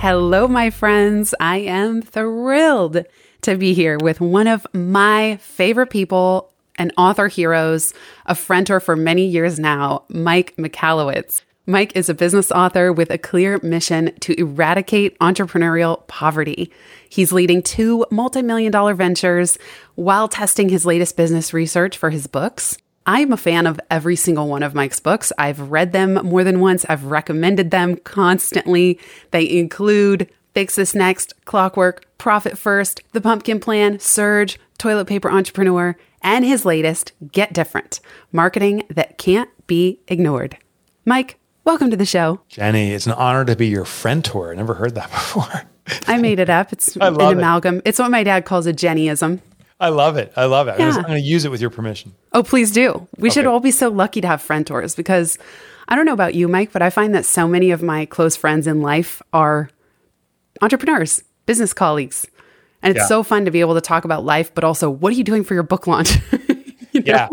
Hello, my friends. I am thrilled to be here with one of my favorite people and author heroes, a friender for many years now, Mike Michalowicz. Mike is a business author with a clear mission to eradicate entrepreneurial poverty. He's leading two multi million dollar ventures while testing his latest business research for his books. I'm a fan of every single one of Mike's books. I've read them more than once, I've recommended them constantly. They include Fix This Next, Clockwork, Profit First, The Pumpkin Plan, Surge, Toilet Paper Entrepreneur, and his latest, Get Different Marketing That Can't Be Ignored. Mike, welcome to the show. Jenny, it's an honor to be your friend tour. I never heard that before. I made it up. It's an amalgam. It. It's what my dad calls a Jennyism. I love it. I love it. Yeah. I'm going to use it with your permission. Oh, please do. We okay. should all be so lucky to have friend tours because I don't know about you, Mike, but I find that so many of my close friends in life are entrepreneurs, business colleagues. And it's yeah. so fun to be able to talk about life, but also what are you doing for your book launch? you know? Yeah.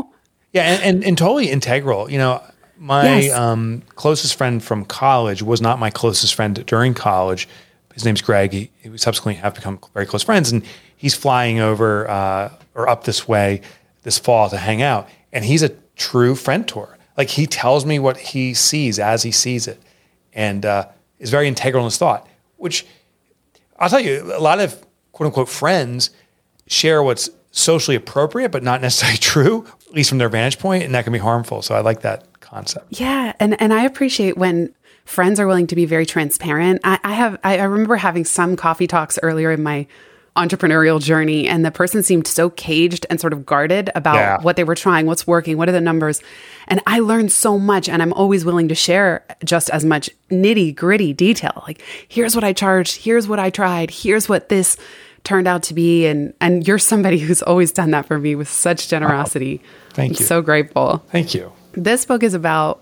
Yeah. And, and, and, totally integral. You know, my yes. um, closest friend from college was not my closest friend during college. His name's Greg. He, we subsequently have become very close friends. And he's flying over uh, or up this way this fall to hang out, and he's a true friend tour. Like he tells me what he sees as he sees it, and uh, is very integral in his thought. Which I'll tell you, a lot of quote unquote friends share what's socially appropriate, but not necessarily true, at least from their vantage point, and that can be harmful. So I like that concept. Yeah, and and I appreciate when friends are willing to be very transparent. I, I have I, I remember having some coffee talks earlier in my entrepreneurial journey and the person seemed so caged and sort of guarded about yeah. what they were trying, what's working, what are the numbers. And I learned so much and I'm always willing to share just as much nitty gritty detail. Like, here's what I charged, here's what I tried, here's what this turned out to be. And and you're somebody who's always done that for me with such generosity. Oh, thank I'm you. So grateful. Thank you. This book is about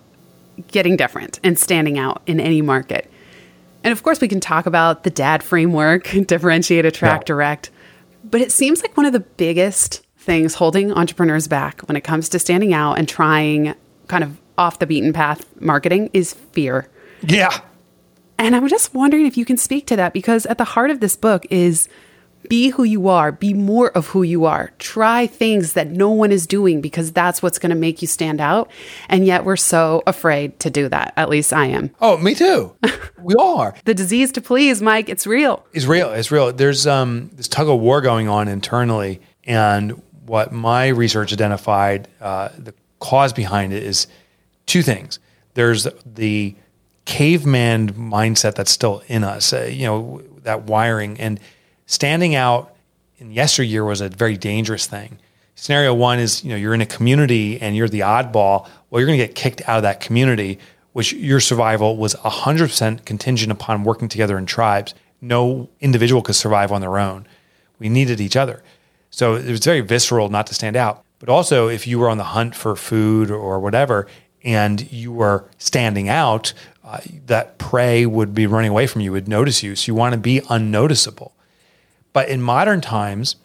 getting different and standing out in any market. And of course, we can talk about the DAD framework, differentiate, attract, yeah. direct. But it seems like one of the biggest things holding entrepreneurs back when it comes to standing out and trying kind of off the beaten path marketing is fear. Yeah. And I'm just wondering if you can speak to that because at the heart of this book is be who you are, be more of who you are. Try things that no one is doing because that's what's going to make you stand out. And yet we're so afraid to do that. At least I am. Oh, me too. we all are. the disease to please, Mike, it's real. It's real. It's real. There's um, this tug of war going on internally. And what my research identified, uh, the cause behind it is two things. There's the caveman mindset that's still in us, uh, you know, that wiring. And standing out in yesteryear was a very dangerous thing. Scenario one is, you know, you're in a community and you're the oddball. Well, you're going to get kicked out of that community, which your survival was 100% contingent upon working together in tribes. No individual could survive on their own. We needed each other. So it was very visceral not to stand out. But also, if you were on the hunt for food or whatever, and you were standing out, uh, that prey would be running away from you, would notice you. So you want to be unnoticeable. But in modern times,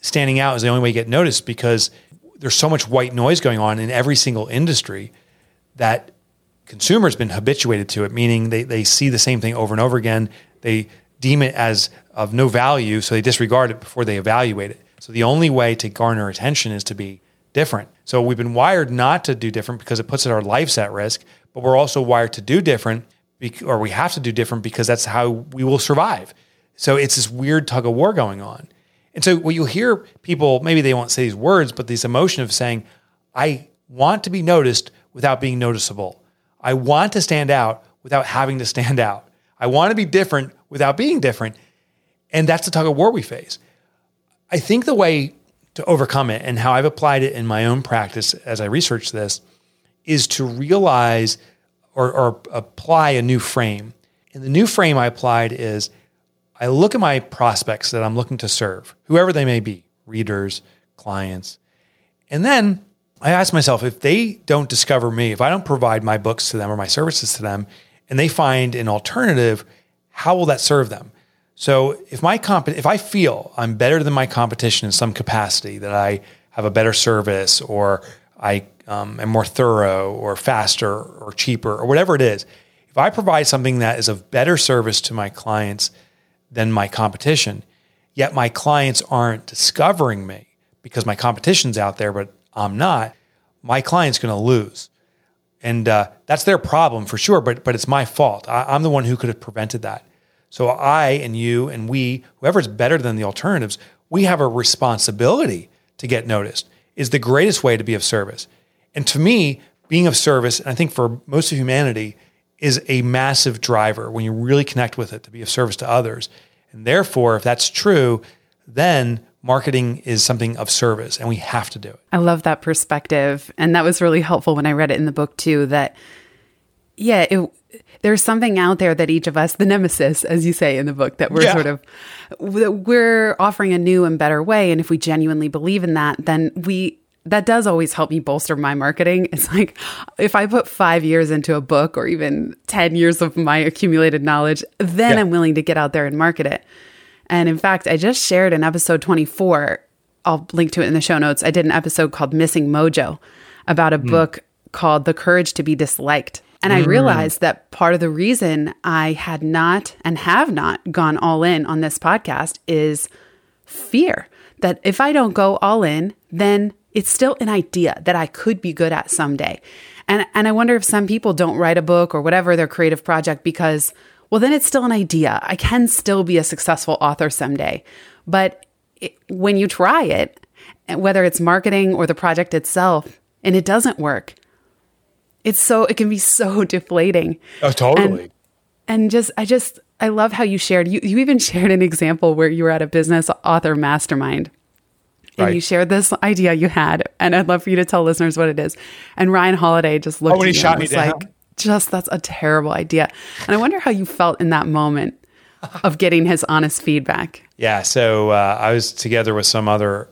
standing out is the only way you get noticed because there's so much white noise going on in every single industry that consumers have been habituated to it, meaning they, they see the same thing over and over again. They deem it as of no value, so they disregard it before they evaluate it. So the only way to garner attention is to be different. So we've been wired not to do different because it puts our lives at risk, but we're also wired to do different, or we have to do different because that's how we will survive So it's this weird tug of war going on. And so what you'll hear people, maybe they won't say these words, but this emotion of saying, I want to be noticed without being noticeable. I want to stand out without having to stand out. I want to be different without being different. And that's the tug of war we face. I think the way to overcome it and how I've applied it in my own practice as I research this is to realize or, or apply a new frame. And the new frame I applied is I look at my prospects that I'm looking to serve, whoever they may be, readers, clients. And then I ask myself if they don't discover me, if I don't provide my books to them or my services to them, and they find an alternative, how will that serve them? So if my comp- if I feel I'm better than my competition in some capacity, that I have a better service or I um, am more thorough or faster or cheaper or whatever it is, if I provide something that is of better service to my clients than my competition, yet my clients aren't discovering me because my competition's out there, but I'm not, my client's going to lose. And uh, that's their problem for sure, but, but it's my fault. I, I'm the one who could have prevented that. So I and you and we, whoever's better than the alternatives, we have a responsibility to get noticed. Is the greatest way to be of service. And to me, being of service, and I think for most of humanity, is a massive driver when you really connect with it to be of service to others. And therefore, if that's true, then marketing is something of service and we have to do it. I love that perspective. And that was really helpful when I read it in the book too that yeah, it there's something out there that each of us, the nemesis, as you say in the book, that we're yeah. sort of we're offering a new and better way. And if we genuinely believe in that, then we that does always help me bolster my marketing. It's like if I put five years into a book or even 10 years of my accumulated knowledge, then yeah. I'm willing to get out there and market it. And in fact, I just shared in episode 24, I'll link to it in the show notes. I did an episode called Missing Mojo about a mm. book called The Courage to be Disliked and I mm. realized that part of the reason I had not and have not gone all in on this podcast is fear that if I don't go all in, then it's still an idea that I could be good at someday. And and I wonder if some people don't write a book or whatever their creative project because well then it's still an idea. I can still be a successful author someday. But it, when you try it, whether it's marketing or the project itself, and it doesn't work, it's so it can be so deflating. Oh, totally. And, and just I just I love how you shared. You you even shared an example where you were at a business author mastermind. And right. you shared this idea you had, and I'd love for you to tell listeners what it is. And Ryan Holiday just looked oh, at he shot me down. like, just that's a terrible idea. And I wonder how you felt in that moment of getting his honest feedback. Yeah. So uh, I was together with some other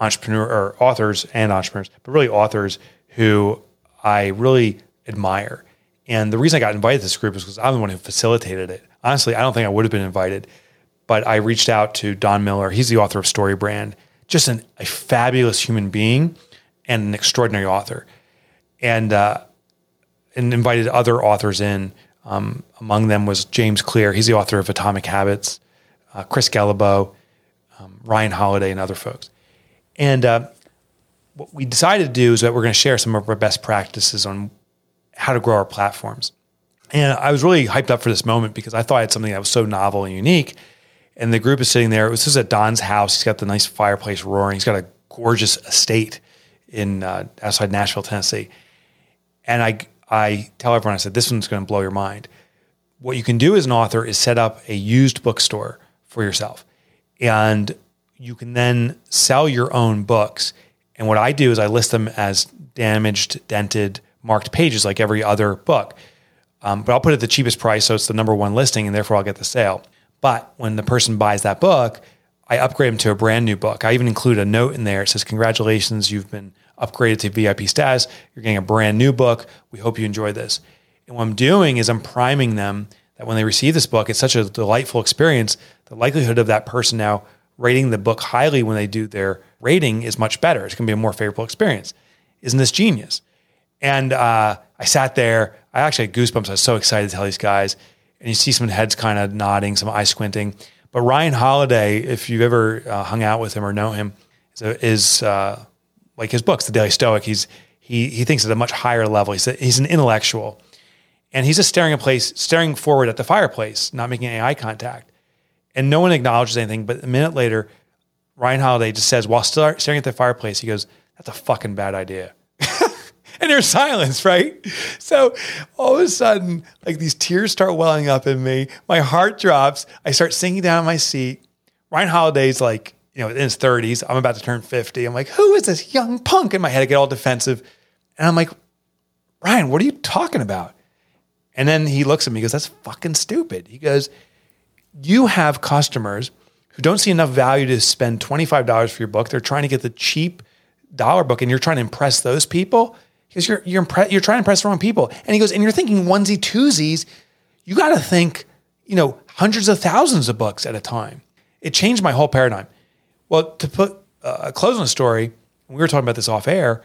entrepreneur or authors and entrepreneurs, but really authors who I really admire. And the reason I got invited to this group is because I'm the one who facilitated it. Honestly, I don't think I would have been invited, but I reached out to Don Miller. He's the author of Story Brand, just an, a fabulous human being and an extraordinary author, and uh, and invited other authors in. Um, among them was James Clear. He's the author of Atomic Habits, uh, Chris Guillebeau, um, Ryan Holiday, and other folks. And uh, what we decided to do is that we're going to share some of our best practices on how to grow our platforms. And I was really hyped up for this moment because I thought I had something that was so novel and unique. And the group is sitting there. This is at Don's house. He's got the nice fireplace roaring. He's got a gorgeous estate in uh, outside Nashville, Tennessee. And I, I tell everyone, I said, this one's going to blow your mind. What you can do as an author is set up a used bookstore for yourself. And you can then sell your own books and what I do is I list them as damaged, dented, marked pages like every other book. Um, but I'll put it at the cheapest price, so it's the number one listing, and therefore I'll get the sale. But when the person buys that book, I upgrade them to a brand new book. I even include a note in there. It says, Congratulations, you've been upgraded to VIP status. You're getting a brand new book. We hope you enjoy this. And what I'm doing is I'm priming them that when they receive this book, it's such a delightful experience. The likelihood of that person now rating the book highly when they do their rating is much better. It's going to be a more favorable experience. Isn't this genius? And uh, I sat there. I actually had goosebumps. I was so excited to tell these guys. And you see some heads kind of nodding, some eyes squinting. But Ryan Holiday, if you've ever uh, hung out with him or know him, is, uh, like his books, The Daily Stoic. He's he he thinks at a much higher level. He's a, he's an intellectual, and he's just staring a place, staring forward at the fireplace, not making any eye contact. And no one acknowledges anything. But a minute later, Ryan Holiday just says, while star- staring at the fireplace, he goes, That's a fucking bad idea. And there's silence, right? So all of a sudden, like these tears start welling up in me. My heart drops. I start sinking down in my seat. Ryan Holiday's like, you know, in his 30s. I'm about to turn 50. I'm like, who is this young punk? In my head, I get all defensive. And I'm like, Ryan, what are you talking about? And then he looks at me, he goes, That's fucking stupid. He goes, You have customers who don't see enough value to spend $25 for your book. They're trying to get the cheap dollar book and you're trying to impress those people because you're, you're, impre- you're trying to impress the wrong people. And he goes, And you're thinking onesie twosies. You got to think, you know, hundreds of thousands of books at a time. It changed my whole paradigm. Well, to put uh, a close on the story, we were talking about this off air.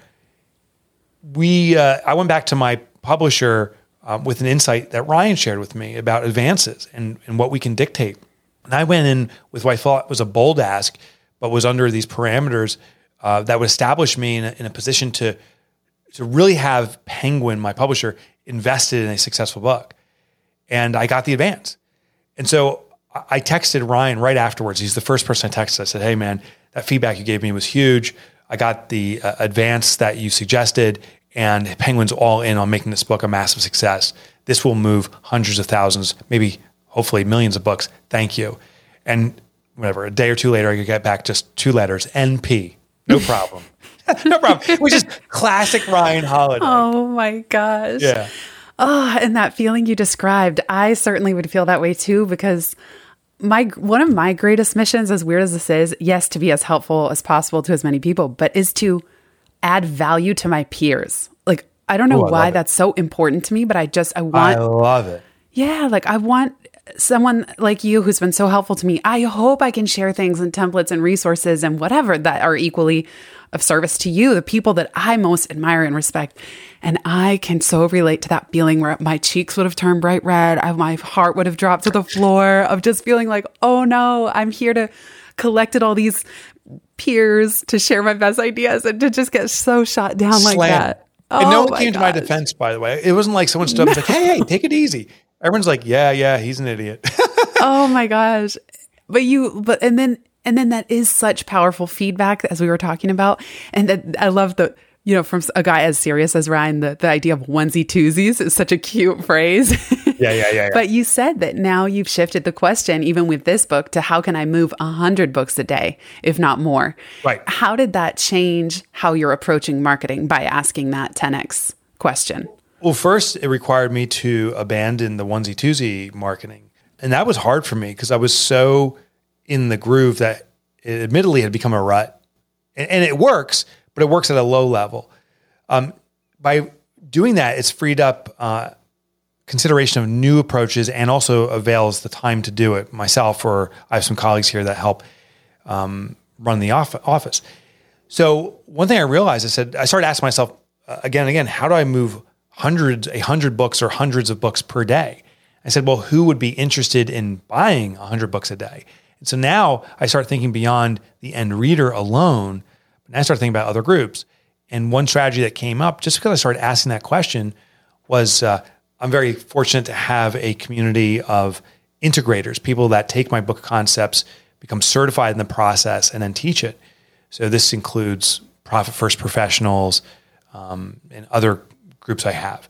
We, uh, I went back to my publisher um, with an insight that Ryan shared with me about advances and, and what we can dictate. And I went in with what I thought was a bold ask, but was under these parameters uh, that would establish me in a, in a position to to really have Penguin, my publisher, invested in a successful book. And I got the advance. And so I texted Ryan right afterwards. He's the first person I texted. I said, Hey, man, that feedback you gave me was huge. I got the uh, advance that you suggested, and Penguin's all in on making this book a massive success. This will move hundreds of thousands, maybe hopefully millions of books. Thank you. And whatever, a day or two later, I could get back just two letters NP. No problem. no problem. Which is classic Ryan Holiday. Oh my gosh. Yeah. Oh, and that feeling you described, I certainly would feel that way too because my one of my greatest missions as weird as this is, yes, to be as helpful as possible to as many people, but is to add value to my peers. Like I don't know Ooh, I why that's so important to me, but I just I want I love it. yeah, like I want someone like you who's been so helpful to me. I hope I can share things and templates and resources and whatever that are equally of service to you, the people that I most admire and respect. And I can so relate to that feeling where my cheeks would have turned bright red, I, my heart would have dropped to the floor of just feeling like, oh no, I'm here to collected all these peers to share my best ideas and to just get so shot down like Slam. that. and no oh one my came to my defense, by the way. It wasn't like someone stood up and was like, hey, hey, take it easy. Everyone's like, yeah, yeah, he's an idiot. oh my gosh but you but and then and then that is such powerful feedback as we were talking about and that i love the you know from a guy as serious as ryan the, the idea of onesie twosies is such a cute phrase yeah, yeah, yeah. yeah. but you said that now you've shifted the question even with this book to how can i move 100 books a day if not more Right. how did that change how you're approaching marketing by asking that 10x question Well, first, it required me to abandon the onesie twosie marketing. And that was hard for me because I was so in the groove that it admittedly had become a rut. And, and it works, but it works at a low level. Um, by doing that, it's freed up uh, consideration of new approaches and also avails the time to do it myself, or I have some colleagues here that help um, run the off- office. So one thing I realized, I said, I started asking myself uh, again and again, how do I move hundreds, a hundred books or hundreds of books per day? I said, well, who would be interested in buying a hundred books a day? And so now I start thinking beyond the end reader alone, and I start thinking about other groups. And one strategy that came up just because I started asking that question was uh, I'm very fortunate to have a community of integrators, people that take my book concepts, become certified in the process, and then teach it. So this includes profit first professionals um, and other groups I have.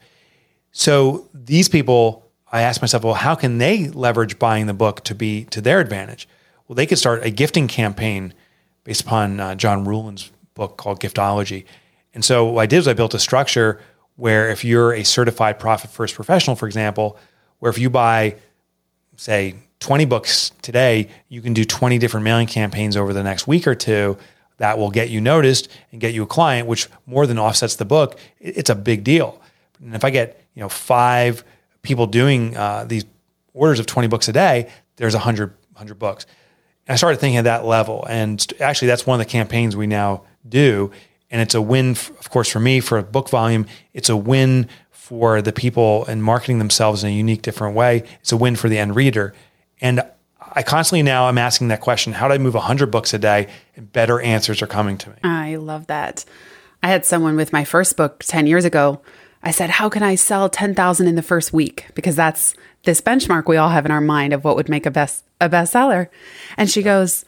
So these people, I asked myself, well, how can they leverage buying the book to be to their advantage? Well, they could start a gifting campaign based upon uh, John Ruhlin's book called Giftology. And so what I did was I built a structure where if you're a certified profit first professional, for example, where if you buy, say, 20 books today, you can do 20 different mailing campaigns over the next week or two that will get you noticed and get you a client, which more than offsets the book. It's a big deal. And if I get, you know, five people doing uh, these orders of 20 books a day, there's 100, 100 books. I started thinking at that level. And actually, that's one of the campaigns we now do. And it's a win, of course, for me for a book volume. It's a win for the people and marketing themselves in a unique, different way. It's a win for the end reader. And I constantly now I'm asking that question how do I move 100 books a day? And better answers are coming to me. I love that. I had someone with my first book 10 years ago. I said, "How can I sell 10,000 in the first week?" Because that's this benchmark we all have in our mind of what would make a best a bestseller. And she goes,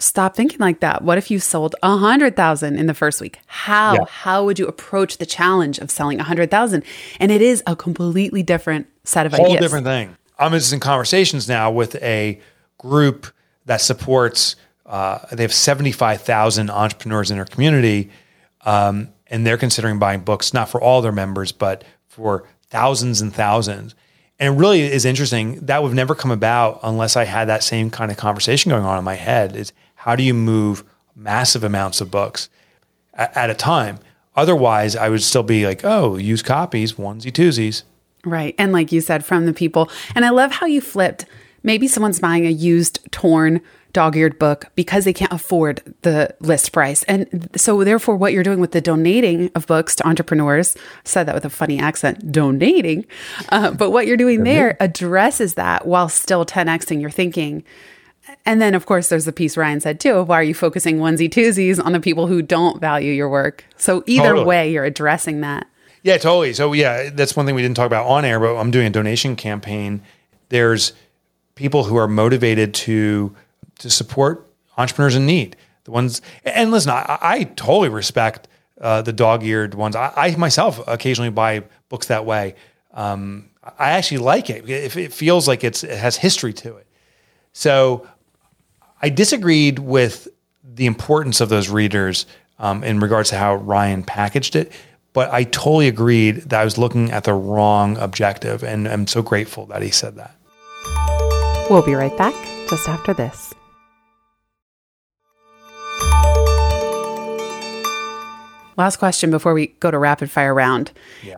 Stop thinking like that. What if you sold a hundred thousand in the first week? How? Yeah. How would you approach the challenge of selling a hundred thousand? And it is a completely different set of whole ideas. Whole different thing. I'm just in conversations now with a group that supports. Uh, they have 75,000 entrepreneurs in their community, um, and they're considering buying books not for all their members, but for thousands and thousands. And really is interesting. That would never come about unless I had that same kind of conversation going on in my head. Is how do you move massive amounts of books at, at a time? Otherwise, I would still be like, oh, use copies, onesie twosies. Right. And like you said, from the people. And I love how you flipped. Maybe someone's buying a used, torn, dog eared book because they can't afford the list price. And so, therefore, what you're doing with the donating of books to entrepreneurs, I said that with a funny accent, donating. Uh, but what you're doing there addresses that while still 10xing your thinking. And then, of course, there's the piece Ryan said too of why are you focusing onesie twosies on the people who don't value your work? So, either Totally. way, you're addressing that. Yeah, totally. So yeah, that's one thing we didn't talk about on air, but I'm doing a donation campaign. There's people who are motivated to to support entrepreneurs in need. The ones and listen, I, I totally respect uh, the dog-eared ones. I, I myself occasionally buy books that way. Um, I actually like it. If it feels like it's it has history to it. So I disagreed with the importance of those readers um, in regards to how Ryan packaged it, but I totally agreed that I was looking at the wrong objective, and I'm so grateful that he said that. We'll be right back just after this. Last question before we go to rapid fire round.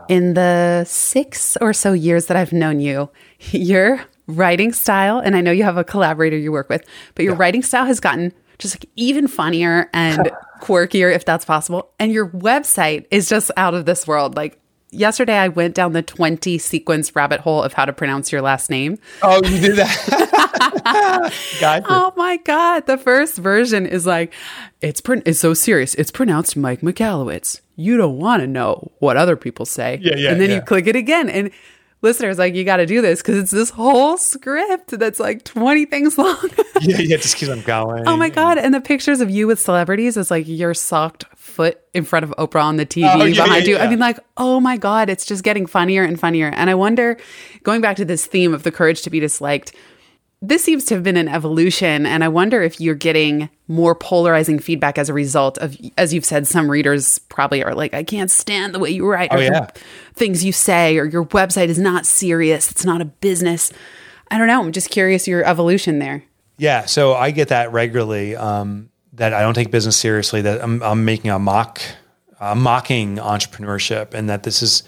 In the six or so years that I've known you, your writing style, and I know you have a collaborator you work with, but your writing style has gotten just like even funnier and quirkier, if that's possible. And your website is just out of this world. Like yesterday, I went down the 20 sequence rabbit hole of how to pronounce your last name. Oh, you did that, gotcha. Oh my god! The first version is like, it's pron- it's so serious. It's pronounced Mike Michalowicz. You don't want to know what other people say. Yeah, yeah, And then yeah. you click it again, and listeners like, you got to do this because it's this whole script that's like twenty things long. yeah, yeah, just keep on going. oh my god! And the pictures of you with celebrities is like your socked foot in front of Oprah on the TV Oh, yeah, behind yeah, you. I mean, like, oh my god! It's just getting funnier and funnier. And I wonder, going back to this theme of the courage to be disliked this seems to have been an evolution and i wonder if you're getting more polarizing feedback as a result of as you've said some readers probably are like i can't stand the way you write or Oh, yeah. things you say or your website is not serious it's not a business i don't know i'm just curious your evolution there Yeah, so I get that regularly. Um, that I don't take business seriously. That I'm, I'm making a mock, uh, mocking entrepreneurship, and that this is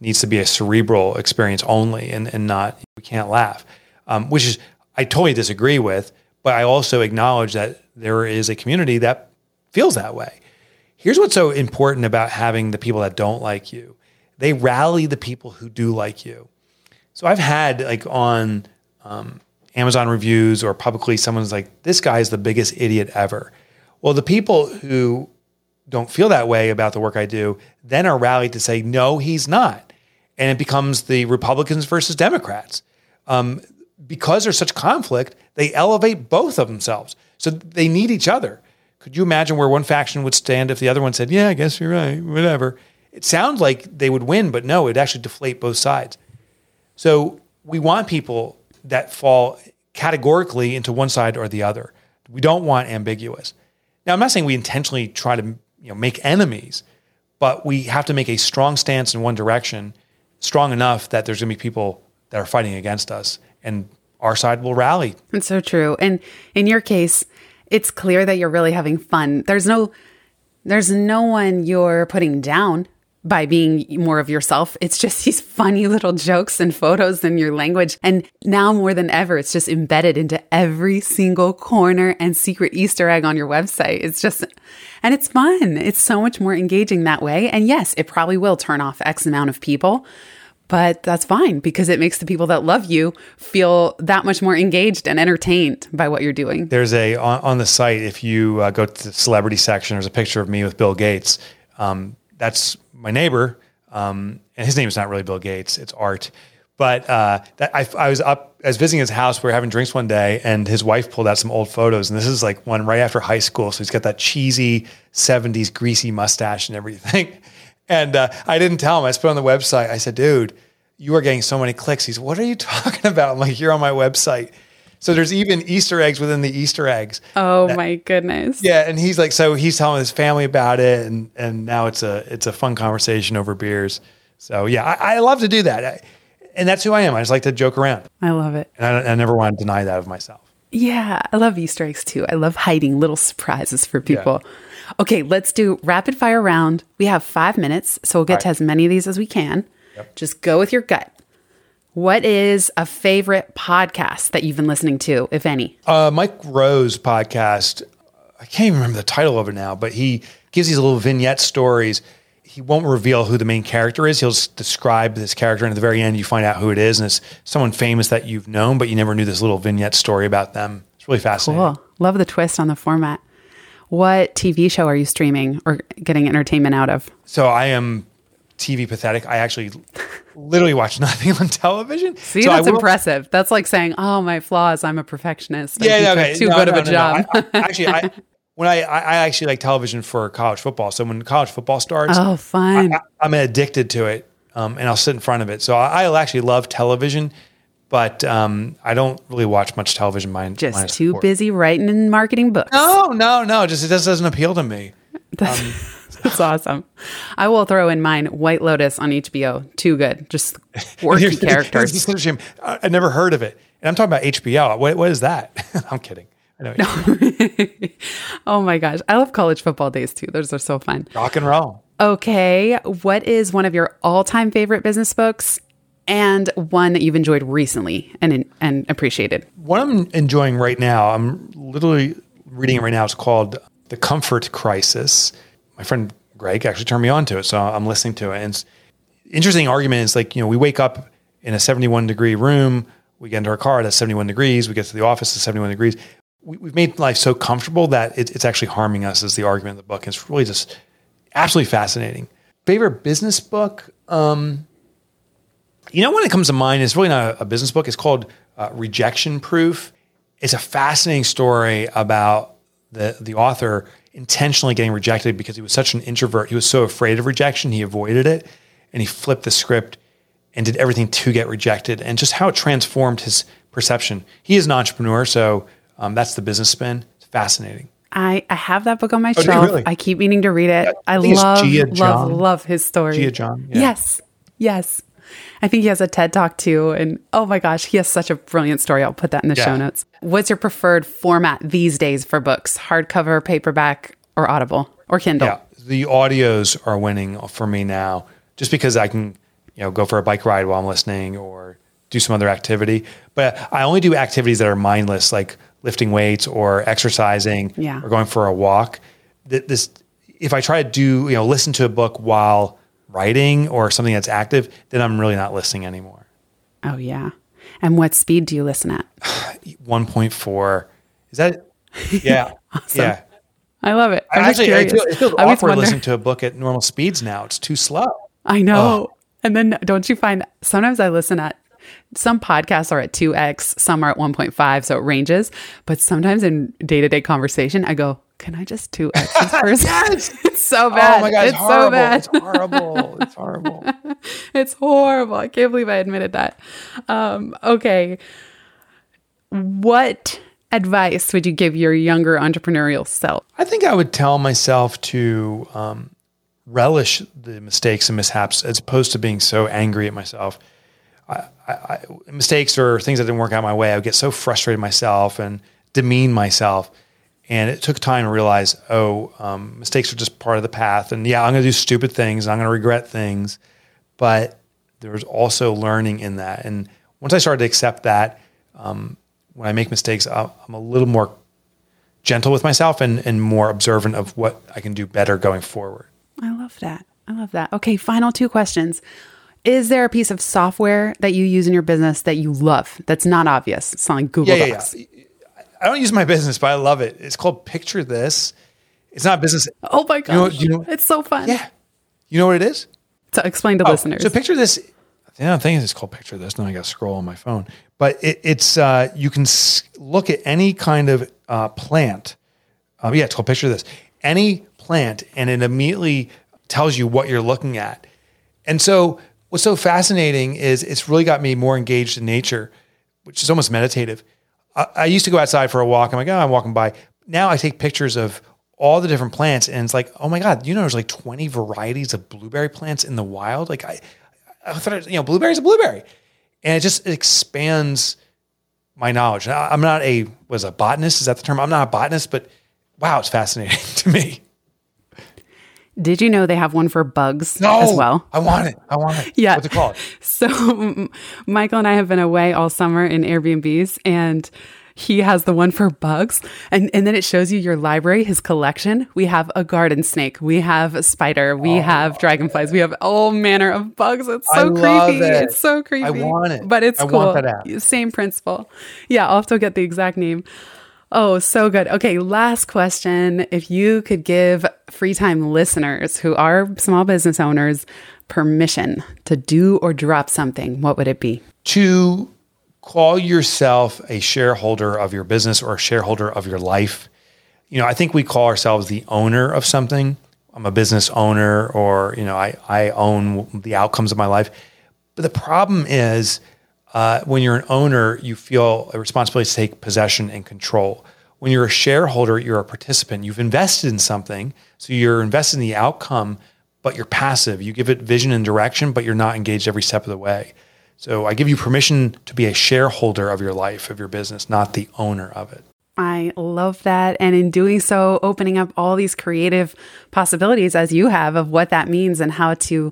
needs to be a cerebral experience only, and and not we can't laugh. Um, which is I totally disagree with, but I also acknowledge that there is a community that feels that way. Here's what's so important about having the people that don't like you. They rally the people who do like you. So I've had like on um, Amazon reviews or publicly someone's like, this guy's the biggest idiot ever. Well, the people who don't feel that way about the work I do then are rallied to say, no, he's not. And it becomes the Republicans versus Democrats. Um, because there's such conflict, they elevate both of themselves. So they need each other. Could you imagine where one faction would stand if the other one said, yeah, I guess you're right, whatever? It sounds like they would win, but no, it'd actually deflate both sides. So we want people that fall categorically into one side or the other. We don't want ambiguous. Now, I'm not saying we intentionally try to you know, make enemies, but we have to make a strong stance in one direction, strong enough that there's going to be people that are fighting against us, and our side will rally. It's so true. And in your case, it's clear that you're really having fun. There's no there's no one you're putting down by being more of yourself. It's just these funny little jokes and photos and your language. And now more than ever, it's just embedded into every single corner and secret Easter egg on your website. It's just, and it's fun. It's so much more engaging that way. And yes, it probably will turn off X amount of people. But that's fine because it makes the people that love you feel that much more engaged and entertained by what you're doing. There's a on, on the site if you uh, go to the celebrity section. There's a picture of me with Bill Gates. Um, that's my neighbor, um, and his name is not really Bill Gates. It's Art, But uh, that I, I was up, I was visiting his house. We were having drinks one day, and his wife pulled out some old photos. And this is like one right after high school. So he's got that cheesy 70s greasy mustache and everything. And uh, I didn't tell him. I just put on the website. I said, dude, you are getting so many clicks. He's, what are you talking about? I'm like, you're on my website. So there's even Easter eggs within the Easter eggs. Oh my goodness. Yeah, and he's like, so he's telling his family about it, and and now it's a it's a fun conversation over beers. So yeah, I, I love to do that, I, and that's who I am. I just like to joke around, I love it. and I, I never want to deny that of myself. Yeah, I love Easter eggs too. I love hiding little surprises for people. Okay, let's do rapid fire round. We have five minutes, so we'll get to as many of these as we can. Just go with your gut. What is a favorite podcast that you've been listening to, if any? Uh, Mike Rowe's podcast. I can't even remember the title of it now, but he gives these little vignette stories. He won't reveal who the main character is. He'll describe this character, and at the very end, you find out who it is, and it's someone famous that you've known, but you never knew this little vignette story about them. It's really fascinating. Cool. Love the twist on the format. What TV show are you streaming or getting entertainment out of? So I am TV pathetic. I actually literally watch nothing on television. See, so that's will- impressive. That's like saying, "Oh, my flaws. I'm a perfectionist. I Yeah, yeah, okay. too No, good no, of a no, job." I- I- actually, I when I, I actually like television for college football. So when college football starts, oh, fun. I, I'm addicted to it, um, and I'll sit in front of it. So I, I actually love television, but um, I don't really watch much television. Mine, Just too sport. busy writing and marketing books. No, no, no. Just it just doesn't appeal to me. That's awesome. I will throw in mine White Lotus on HBO. Too good. Just quirky characters. here's the shame. I, I never heard of it, and I'm talking about HBO. What, what is that? I'm kidding. I know. Oh my gosh. I love college football days too. Those are so fun. rock and roll. Okay. What is one of your all time favorite business books and one that you've enjoyed recently and, and appreciated? What I'm enjoying right now, I'm literally reading it right now. It's called The Comfort Crisis. My friend Greg actually turned me on to it, so I'm listening to it. And interesting argument is like, you know, we wake up in a 71 degree room, we get into our car, that's 71 degrees, we get to the office, it's 71 degrees. We, we've made life so comfortable that it, it's actually harming us, is the argument in the book. It's really just absolutely fascinating. Favorite business book? Um, you know, when it comes to mind, it's really not a, a business book. It's called uh, Rejection Proof. It's a fascinating story about the the author intentionally getting rejected because he was such an introvert. He was so afraid of rejection, he avoided it, and he flipped the script and did everything to get rejected, and just how it transformed his perception. He is an entrepreneur, so um, that's the business spin. It's fascinating. I, I have that book on my Oh, shelf. really? I keep meaning to read it. I, I love, love, love his story. Jia Jiang, yeah. Yes. Yes. I think he has a TED talk too. And oh my gosh, he has such a brilliant story. I'll put that in the Yeah. show notes. What's your preferred format these days for books? Hardcover, paperback, or Audible or Kindle? Yeah, the audios are winning for me now, just because I can, you know, go for a bike ride while I'm listening or do some other activity. But I only do activities that are mindless, like lifting weights or exercising Yeah. or going for a walk. This, if I try to do, you know, listen to a book while writing or something that's active, then I'm really not listening anymore. Oh, yeah. And what speed do you listen at? 1.4 is that? Yeah, yeah. I love it. I'm actually, I feel, it feels I awkward wonder- listening to a book at normal speeds now. It's too slow. I know. And then don't you find sometimes I listen at some podcasts are at 2x, some are at 1.5, so it ranges. But sometimes in day to day conversation, I go, can I just 2x this person? Yes. it's so bad. Oh my god, it's, it's horrible. so bad. It's horrible. It's horrible. It's horrible. I can't believe I admitted that. Um, okay. What advice would you give your younger entrepreneurial self? I think I would tell myself to um, relish the mistakes and mishaps as opposed to being so angry at myself. I, I, I, mistakes or things that didn't work out my way, I would get so frustrated myself and demean myself. And it took time to realize, oh, um, mistakes are just part of the path. And yeah, I'm going to do stupid things. I'm going to regret things. But there was also learning in that. And once I started to accept that, um, when I make mistakes, I'm a little more gentle with myself and, and more observant of what I can do better going forward. I love that. I love that. Okay, final two questions. Is there a piece of software that you use in your business that you love that's not obvious? It's not like Google Yeah, yeah, Docs. yeah. I don't use my business, but I love it. It's called Picture This. It's not business. Oh my gosh. know you know- it's so fun. Yeah. You know what it is? To explain to Oh, listeners. So picture this. Yeah, I think it's called picture this. Now I got to scroll on my phone. But it, it's uh, you can look at any kind of uh, plant. Um, yeah, it's called picture this. Any plant, and it immediately tells you what you're looking at. And so, what's so fascinating is it's really got me more engaged in nature, which is almost meditative. I, I used to go outside for a walk. I'm like, oh, I'm walking by. Now I take pictures of all the different plants, and it's like, oh my god, you know, there's like 20 varieties of blueberry plants in the wild. Like I, I thought, it- you know, blueberry's a blueberry, and it just expands my knowledge. Now, I'm not a was a botanist. Is that the term? I'm not a botanist, but wow, it's fascinating to me. Did you know they have one for bugs No, as well? I want it. I want it. Yeah. What's it called? So Michael and I have been away all summer in Airbnbs and he has the one for bugs and, and then it shows you your library, his collection. We have a garden snake, we have a spider, we oh. have dragonflies, we have all manner of bugs. It's Oh. So creepy. it. It's so creepy. i want it. But it's I cool. want that app. Same principle. Yeah, I'll have to get the exact name. Oh, so good. Okay, last question. If you could give free time listeners who are small business owners permission to do or drop something, what would it be? to call yourself a shareholder of your business or a shareholder of your life. You know, I think we call ourselves the owner of something. I'm a business owner or, you know, I, I own the outcomes of my life. But the problem is uh, when you're an owner, you feel a responsibility to take possession and control. When you're a shareholder, you're a participant. You've invested in something, so you're invested in the outcome, but you're passive. You give it vision and direction, but you're not engaged every step of the way. So I give you permission to be a shareholder of your life, of your business, not the owner of it. I love that. And in doing so, opening up all these creative possibilities as you have of what that means and how to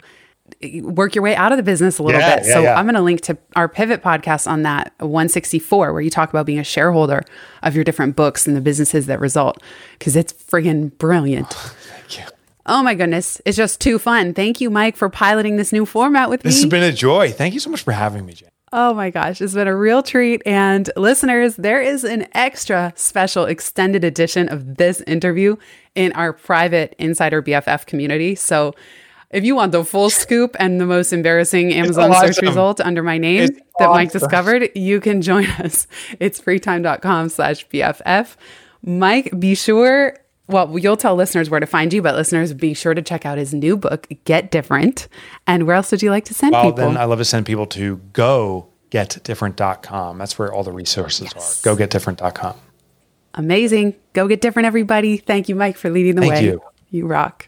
work your way out of the business a little Yeah, bit. yeah, so yeah. I'm going to link to our pivot podcast on that 164, where you talk about being a shareholder of your different books and the businesses that result, because it's friggin' brilliant. Oh, thank you. Oh my goodness. It's just too fun. Thank you, Mike, for piloting this new format with This me. This has been a joy. Thank you so much for having me, Jen. Oh my gosh, it's been a real treat. And listeners, there is an extra special extended edition of this interview in our private Insider BFF community. So if you want the full scoop and the most embarrassing Amazon search awesome. result under my name It's that Mike discovered, you can join us. It's freetime.com slash BFF. Mike, be sure, well, you'll tell listeners where to find you, but listeners, be sure to check out his new book, Get Different. And where else would you like to send Well, people? then I love to send people to gogetdifferent.com. That's where all the resources are. Gogetdifferent.com. Amazing. Go get different, everybody. Thank you, Mike, for leading the Thank way. you. You rock.